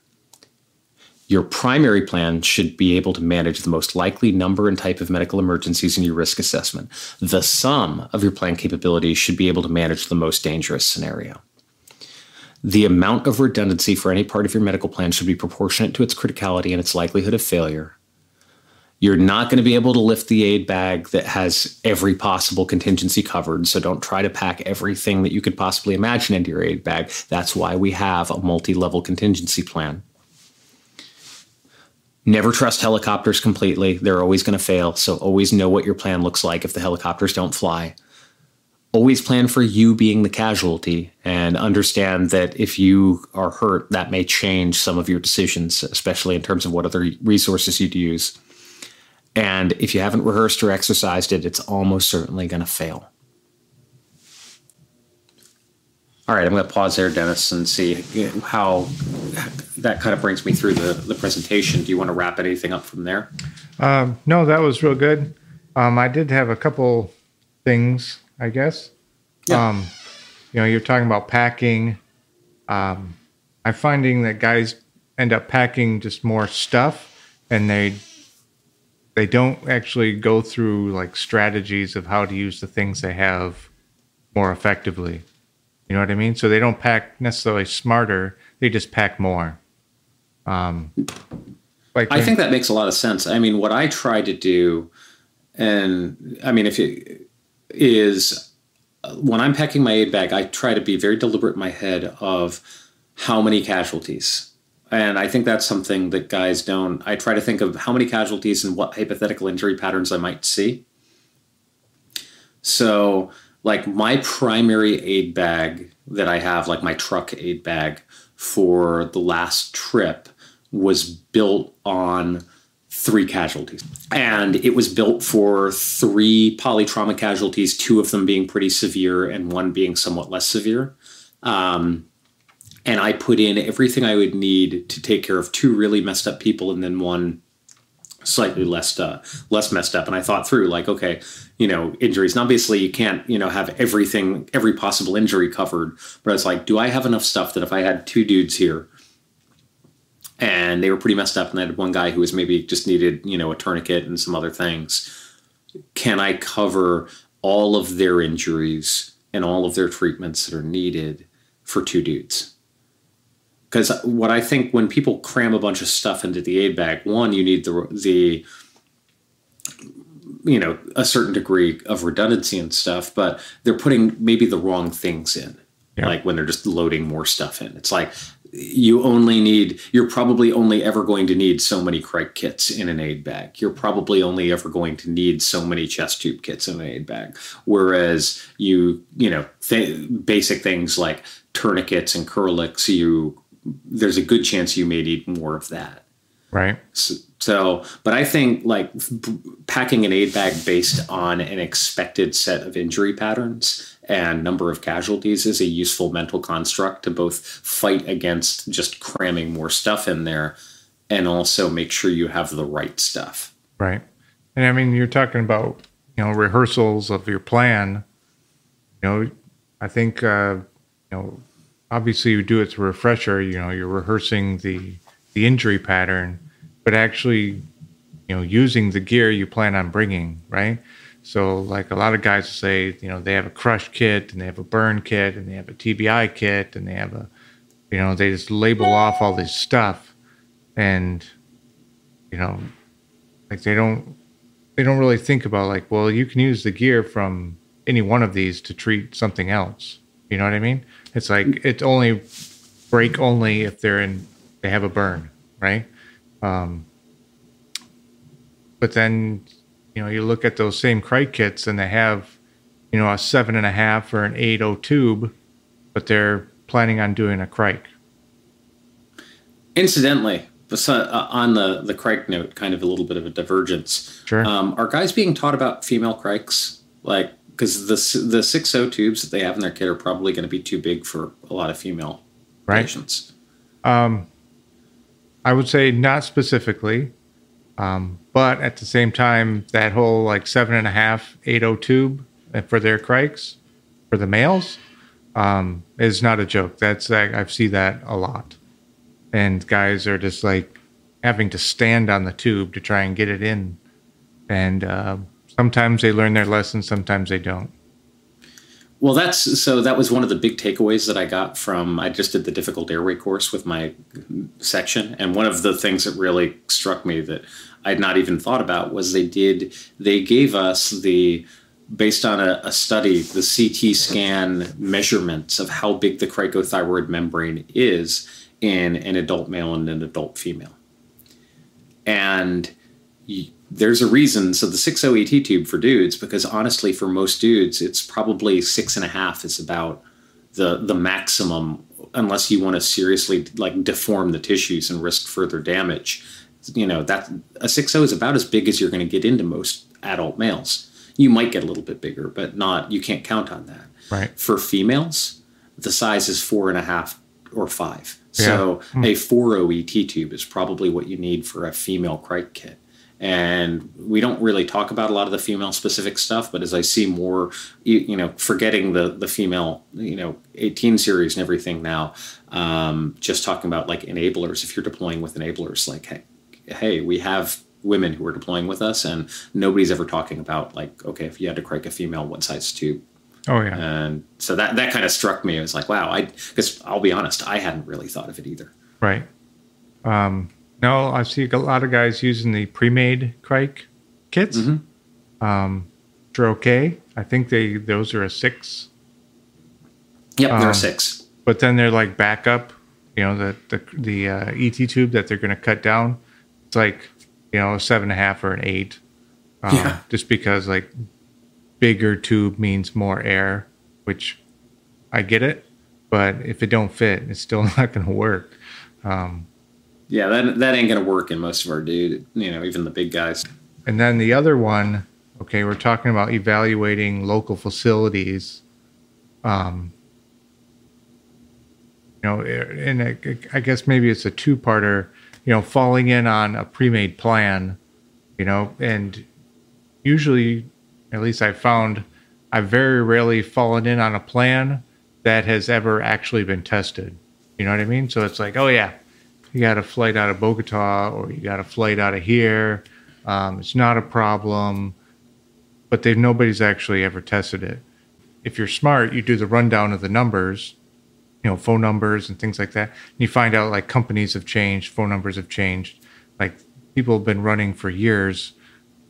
Your primary plan should be able to manage the most likely number and type of medical emergencies in your risk assessment. The sum of your plan capabilities should be able to manage the most dangerous scenario. The amount of redundancy for any part of your medical plan should be proportionate to its criticality and its likelihood of failure. You're not going to be able to lift the aid bag that has every possible contingency covered. So don't try to pack everything that you could possibly imagine into your aid bag. That's why we have a multi level contingency plan. Never trust helicopters completely. They're always going to fail. So always know what your plan looks like if the helicopters don't fly. Always plan for you being the casualty and understand that if you are hurt, that may change some of your decisions, especially in terms of what other resources you'd use. And if you haven't rehearsed or exercised it, it's almost certainly going to fail. All right, I'm going to pause there, Dennis, and see how that kind of brings me through the, the presentation. Do you want to wrap anything up from there? Um, no, that was real good. Um, I did have a couple things, I guess. Yeah. Um, you know, you're talking about packing. Um, I'm finding that guys end up packing just more stuff, and they they don't actually go through like strategies of how to use the things they have more effectively. You know what I mean? So they don't pack necessarily smarter; they just pack more. Um, like I think that makes a lot of sense. I mean, what I try to do, and I mean, if it is when I'm packing my aid bag, I try to be very deliberate in my head of how many casualties and I think that's something that guys don't. I try to think of how many casualties and what hypothetical injury patterns I might see. So, like my primary aid bag that I have, like my truck aid bag for the last trip, was built on three casualties. And it was built for three polytrauma casualties, two of them being pretty severe and one being somewhat less severe. Um, and I put in everything I would need to take care of two really messed up people and then one slightly less uh, less messed up. And I thought through like, okay, you know, injuries. And obviously, you can't you know have everything every possible injury covered. But it's like, do I have enough stuff that if I had two dudes here and they were pretty messed up, and I had one guy who was maybe just needed you know a tourniquet and some other things, can I cover all of their injuries and all of their treatments that are needed for two dudes. Because what I think when people cram a bunch of stuff into the aid bag, one, you need the the you know a certain degree of redundancy and stuff, but they're putting maybe the wrong things in. Yeah. Like when they're just loading more stuff in. It's like you only need you're probably only ever going to need so many cric kits in an aid bag you're probably only ever going to need so many chest tube kits in an aid bag whereas you you know th- basic things like tourniquets and kerlix you there's a good chance you may need more of that right so, so but i think like packing an aid bag based on an expected set of injury patterns and number of casualties is a useful mental construct to both fight against just cramming more stuff in there and also make sure you have the right stuff. Right. And I mean, you're talking about, you know, rehearsals of your plan. You know, I think, uh, you know, obviously you do it to refresher, you know, you're rehearsing the, the injury pattern, but actually, you know, using the gear you plan on bringing, right? So, like a lot of guys say, you know, they have a crush kit and they have a burn kit and they have a TBI kit and they have a, you know, they just label off all this stuff, and, you know, like they don't, they don't really think about like, well, you can use the gear from any one of these to treat something else. You know what I mean? It's like it's only break only if they're in, they have a burn, right? Um, but then you know, you look at those same cric kits and they have, you know, a seven and a half or an eight O tube, but they're planning on doing a cric. Incidentally, uh, on the the cric note, kind of a little bit of a divergence. Sure. Um, are guys being taught about female crics? Like, because the the six O tubes that they have in their kit are probably going to be too big for a lot of female right. patients. Um, I would say not specifically. Um, but at the same time, that whole like seven and a half, eight O tube for their crics for the males um, is not a joke. That's I've seen that a lot, and guys are just like having to stand on the tube to try and get it in, and uh, sometimes they learn their lesson, sometimes they don't. Well, that's so. That was one of the big takeaways that I got from. I just did the difficult airway course with my section, and one of the things that really struck me that I'd not even thought about was they did. They gave us the based on a, a study the CT scan measurements of how big the cricothyroid membrane is in an adult male and an adult female, and there's a reason. So the 6 ET tube for dudes, because honestly, for most dudes, it's probably six and a half is about the the maximum, unless you want to seriously like deform the tissues and risk further damage. You know that a 6 is about as big as you're going to get into most adult males. You might get a little bit bigger, but not. You can't count on that. Right. For females, the size is four and a half or five. So yeah. mm. a 4 ET tube is probably what you need for a female cric kit and we don't really talk about a lot of the female specific stuff but as i see more you, you know forgetting the the female you know 18 series and everything now um, just talking about like enablers if you're deploying with enablers like hey, hey we have women who are deploying with us and nobody's ever talking about like okay if you had to cric a female what size tube oh yeah. And so that that kind of struck me. It was like wow i because i'll be honest i hadn't really thought of it either. Right. Um no, I see a lot of guys using the pre-made cric kits. Mm-hmm. Um, they're okay. I think they those are a six. Yep, um, they're a six. But then they're like backup. You know the the the uh, ET tube that they're going to cut down. It's like you know a seven and a half or an eight. Um, yeah. Just because like bigger tube means more air, which I get it, but if it don't fit, it's still not going to work. Um, yeah, that that ain't gonna work in most of our dude. You know, even the big guys. And then the other one, okay, we're talking about evaluating local facilities. Um, you know, and I guess maybe it's a two-parter. You know, falling in on a pre-made plan. You know, and usually, at least I found, I've very rarely fallen in on a plan that has ever actually been tested. You know what I mean? So it's like, oh yeah, you got a flight out of Bogota or you got a flight out of here. Um, it's not a problem. but they've nobody's actually ever tested it. If you're smart, you do the rundown of the numbers, you know, phone numbers and things like that. And you find out like companies have changed, phone numbers have changed. Like people have been running for years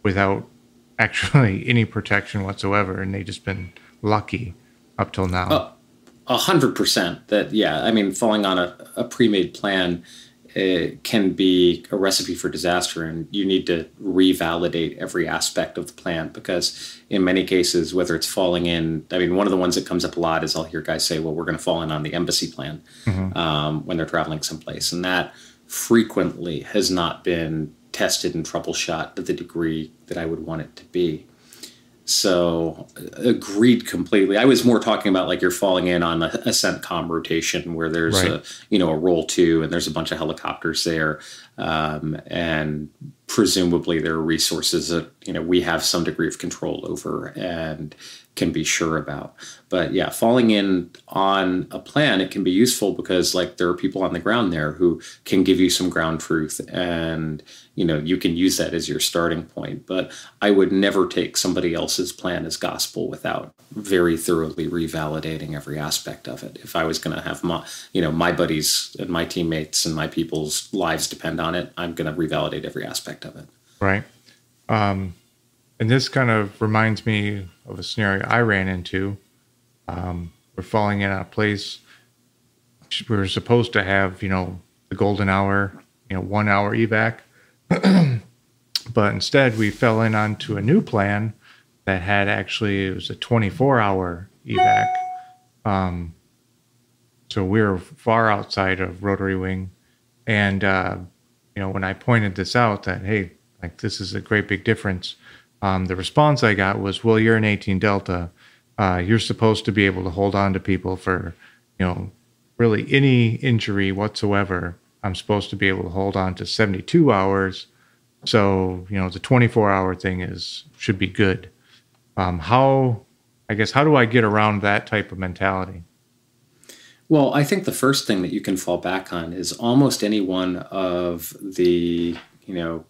without actually any protection whatsoever, and they've just been lucky up till now. A hundred percent. That yeah. I mean, falling on a, a pre-made plan it can be a recipe for disaster and you need to revalidate every aspect of the plan because in many cases whether it's falling in i mean one of the ones that comes up a lot is i'll hear guys say well we're going to fall in on the embassy plan mm-hmm. um, when they're traveling someplace and that frequently has not been tested and troubleshot to the degree that i would want it to be so agreed completely. I was more talking about like you're falling in on a, a CENTCOM rotation where there's right. a you know a role two and there's a bunch of helicopters there, um, and presumably there are resources that you know we have some degree of control over and can be sure about. But yeah, falling in on a plan it can be useful because like there are people on the ground there who can give you some ground truth and you know you can use that as your starting point. But i would never take somebody else's plan as gospel without very thoroughly revalidating every aspect of it. If i was going to have my you know my buddies and my teammates and my people's lives depend on it i'm going to revalidate every aspect of it. Right. Um, and this kind of reminds me of a scenario i ran into um, we're falling in a place we were supposed to have you know the golden hour you know one hour evac but instead, we fell in onto a new plan that had actually it was a 24 hour evac. Um, so we were far outside of Rotary Wing, and uh, you know when I pointed this out that hey, like this is a great big difference. Um, the response I got was, "Well, you're an 18 Delta. Uh, you're supposed to be able to hold on to people for, you know, really any injury whatsoever." I'm supposed to be able to hold on to 72 hours. So, you know, the 24 hour thing is should be good. Um, how, I guess, how do I get around that type of mentality? Well, I think the first thing that you can fall back on is almost any one of the, you know,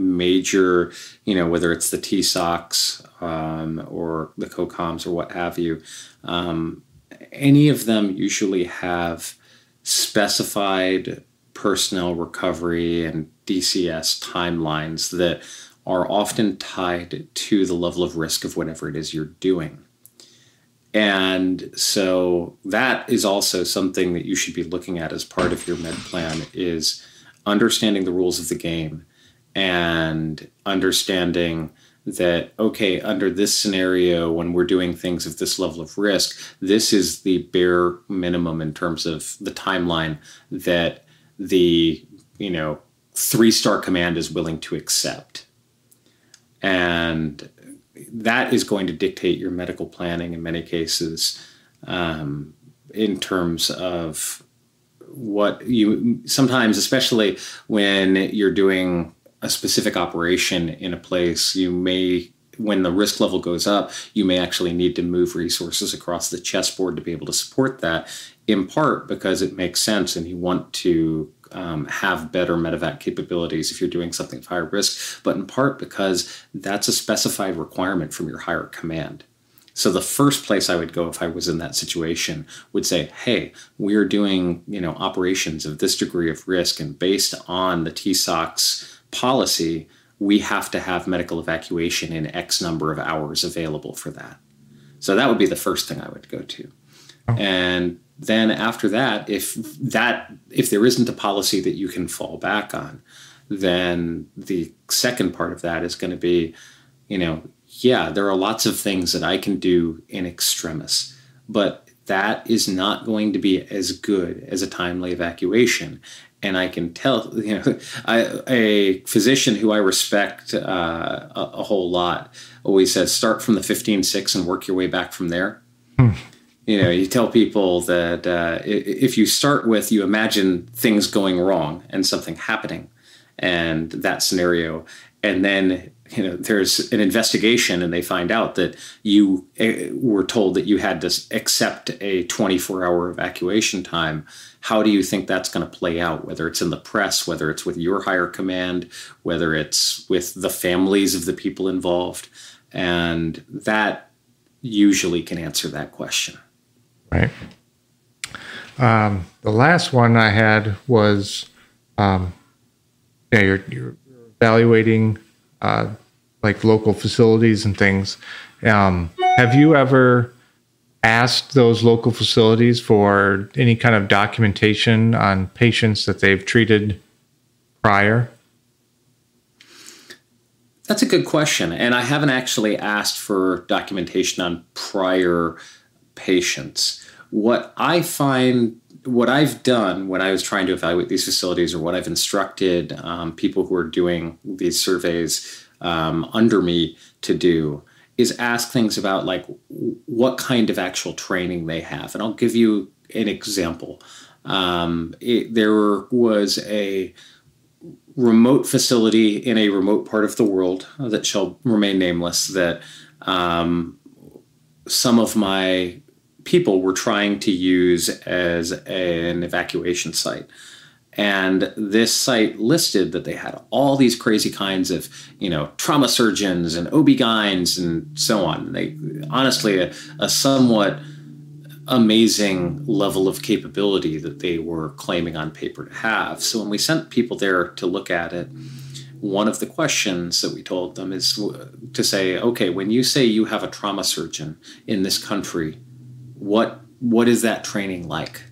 major, you know, whether it's the TSOCs um, or the COCOMs or what have you, um, any of them usually have specified personnel recovery and DCS timelines that are often tied to the level of risk of whatever it is you're doing. And so that is also something that you should be looking at as part of your med plan is understanding the rules of the game and understanding that okay under this scenario when we're doing things of this level of risk this is the bare minimum in terms of the timeline that the you know three star command is willing to accept. And that is going to dictate your medical planning in many cases um, in terms of what you sometimes especially when you're doing a specific operation in a place you may when the risk level goes up you may actually need to move resources across the chessboard to be able to support that in part because it makes sense and you want to um, have better medevac capabilities if you're doing something of higher risk, but in part because that's a specified requirement from your higher command. So the first place I would go if I was in that situation would say, "Hey, we're doing you know operations of this degree of risk, and based on the TSOC's policy, we have to have medical evacuation in X number of hours available for that." So that would be the first thing I would go to, and then after that if that if there isn't a policy that you can fall back on then the second part of that is going to be you know yeah there are lots of things that i can do in extremis but that is not going to be as good as a timely evacuation and i can tell you know I, a physician who i respect uh, a, a, whole lot always says start from the 15-6 and work your way back from there. Hmm. You know you tell people that uh, if you start with you imagine things going wrong and something happening and that scenario and then you know there's an investigation and they find out that you uh, were told that you had to accept a 24 hour evacuation time how do you think that's going to play out whether it's in the press whether it's with your higher command whether it's with the families of the people involved And that usually can answer that question. Right. Um, the last one I had was, um, yeah, you're, you're evaluating uh, like local facilities and things. Um, have you ever asked those local facilities for any kind of documentation on patients that they've treated prior? That's a good question. And I haven't actually asked for documentation on prior patients. What I find, what I've done when I was trying to evaluate these facilities or what I've instructed um, people who are doing these surveys um, under me to do is ask things about like what kind of actual training they have. And I'll give you an example. Um, it, there was a remote facility in a remote part of the world that shall remain nameless that um, some of my people were trying to use as an evacuation site. And this site listed that they had all these crazy kinds of, you know, trauma surgeons and OB-GYNs and so on. They honestly a, a somewhat amazing level of capability that they were claiming on paper to have. So when we sent people there to look at it, one of the questions that we told them is to say, okay, when you say you have a trauma surgeon in this country, what what is that training like?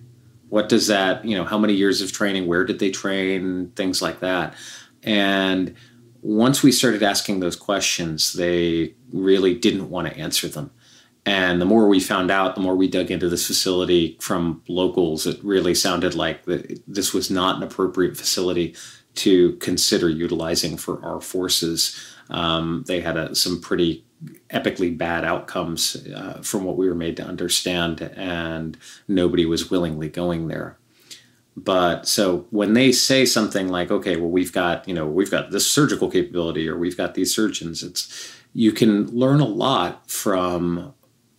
What does that, you know, how many years of training, where did they train, things like that. And once we started asking those questions, they really didn't want to answer them. And the more we found out, the more we dug into this facility from locals, it really sounded like that this was not an appropriate facility to consider utilizing for our forces. Um, they had a, some pretty epically bad outcomes uh, from what we were made to understand, and nobody was willingly going there. But so when they say something like, "Okay, well, we've got you know we've got this surgical capability, or we've got these surgeons," it's you can learn a lot from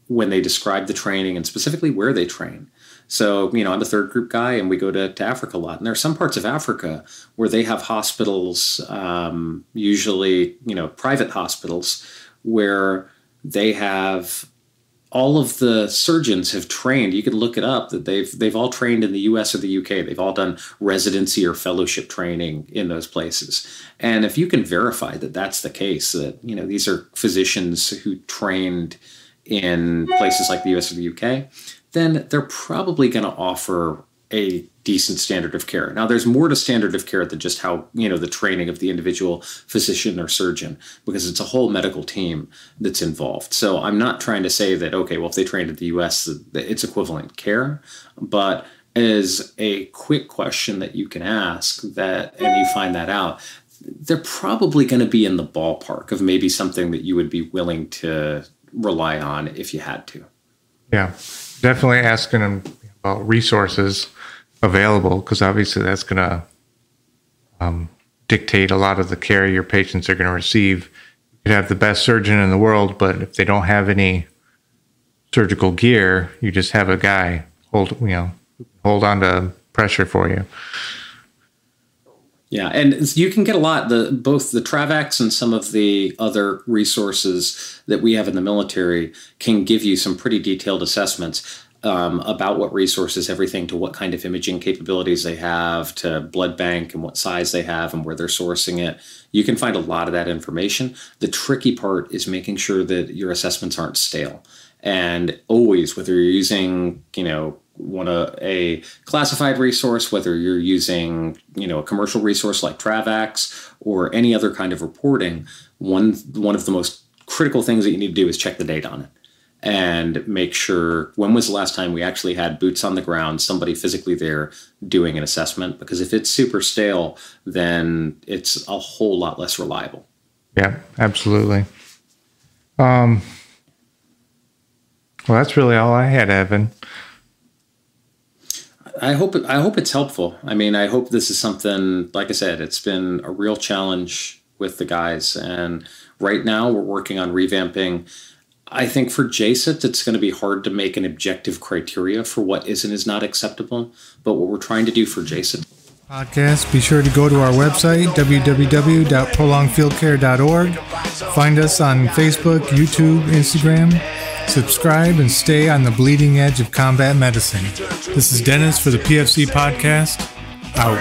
when they describe the training and specifically where they train. So, you know, I'm a third group guy and we go to, to Africa a lot. And there are some parts of Africa where they have hospitals, um, usually, you know, private hospitals, where they have all of the surgeons have trained. You can look it up that they've they've all trained in the U.S. or the U.K. They've all done residency or fellowship training in those places. And if you can verify that that's the case, that you know these are physicians who trained in places like the US or the UK, then they're probably going to offer a decent standard of care. Now there's more to standard of care than just how, you know, the training of the individual physician or surgeon because it's a whole medical team that's involved. So I'm not trying to say that okay, well if they trained in the US it's equivalent care, but as a quick question that you can ask that and you find that out, they're probably going to be in the ballpark of maybe something that you would be willing to rely on if you had to. Yeah, definitely asking them about resources available because obviously that's going to um, dictate a lot of the care your patients are going to receive. You could have the best surgeon in the world, but if they don't have any surgical gear, you just have a guy hold you know hold on to pressure for you. Yeah, and you can get a lot the both the Travax and some of the other resources that we have in the military can give you some pretty detailed assessments um, about what resources, everything to what kind of imaging capabilities they have, to blood bank and what size they have and where they're sourcing it. You can find a lot of that information. The tricky part is making sure that your assessments aren't stale. And always, whether you're using, you know, one a, a classified resource, whether you're using you know a commercial resource like Travax or any other kind of reporting, one one of the most critical things that you need to do is check the date on it and make sure when was the last time we actually had boots on the ground, somebody physically there doing an assessment. Because if it's super stale, then it's a whole lot less reliable. Yeah, absolutely. Um, well, that's really all I had, Evan. I hope I hope it's helpful. I mean, I hope this is something. Like I said, it's been a real challenge with the guys, and right now we're working on revamping. I think for JCET, it's going to be hard to make an objective criteria for what is and is not acceptable. But what we're trying to do for JCET podcast, be sure to go to our website, www.prolongedfieldcare.org. Find us on Facebook, YouTube, Instagram. Subscribe and stay on the bleeding edge of combat medicine. This is Dennis for the PFC podcast. Out.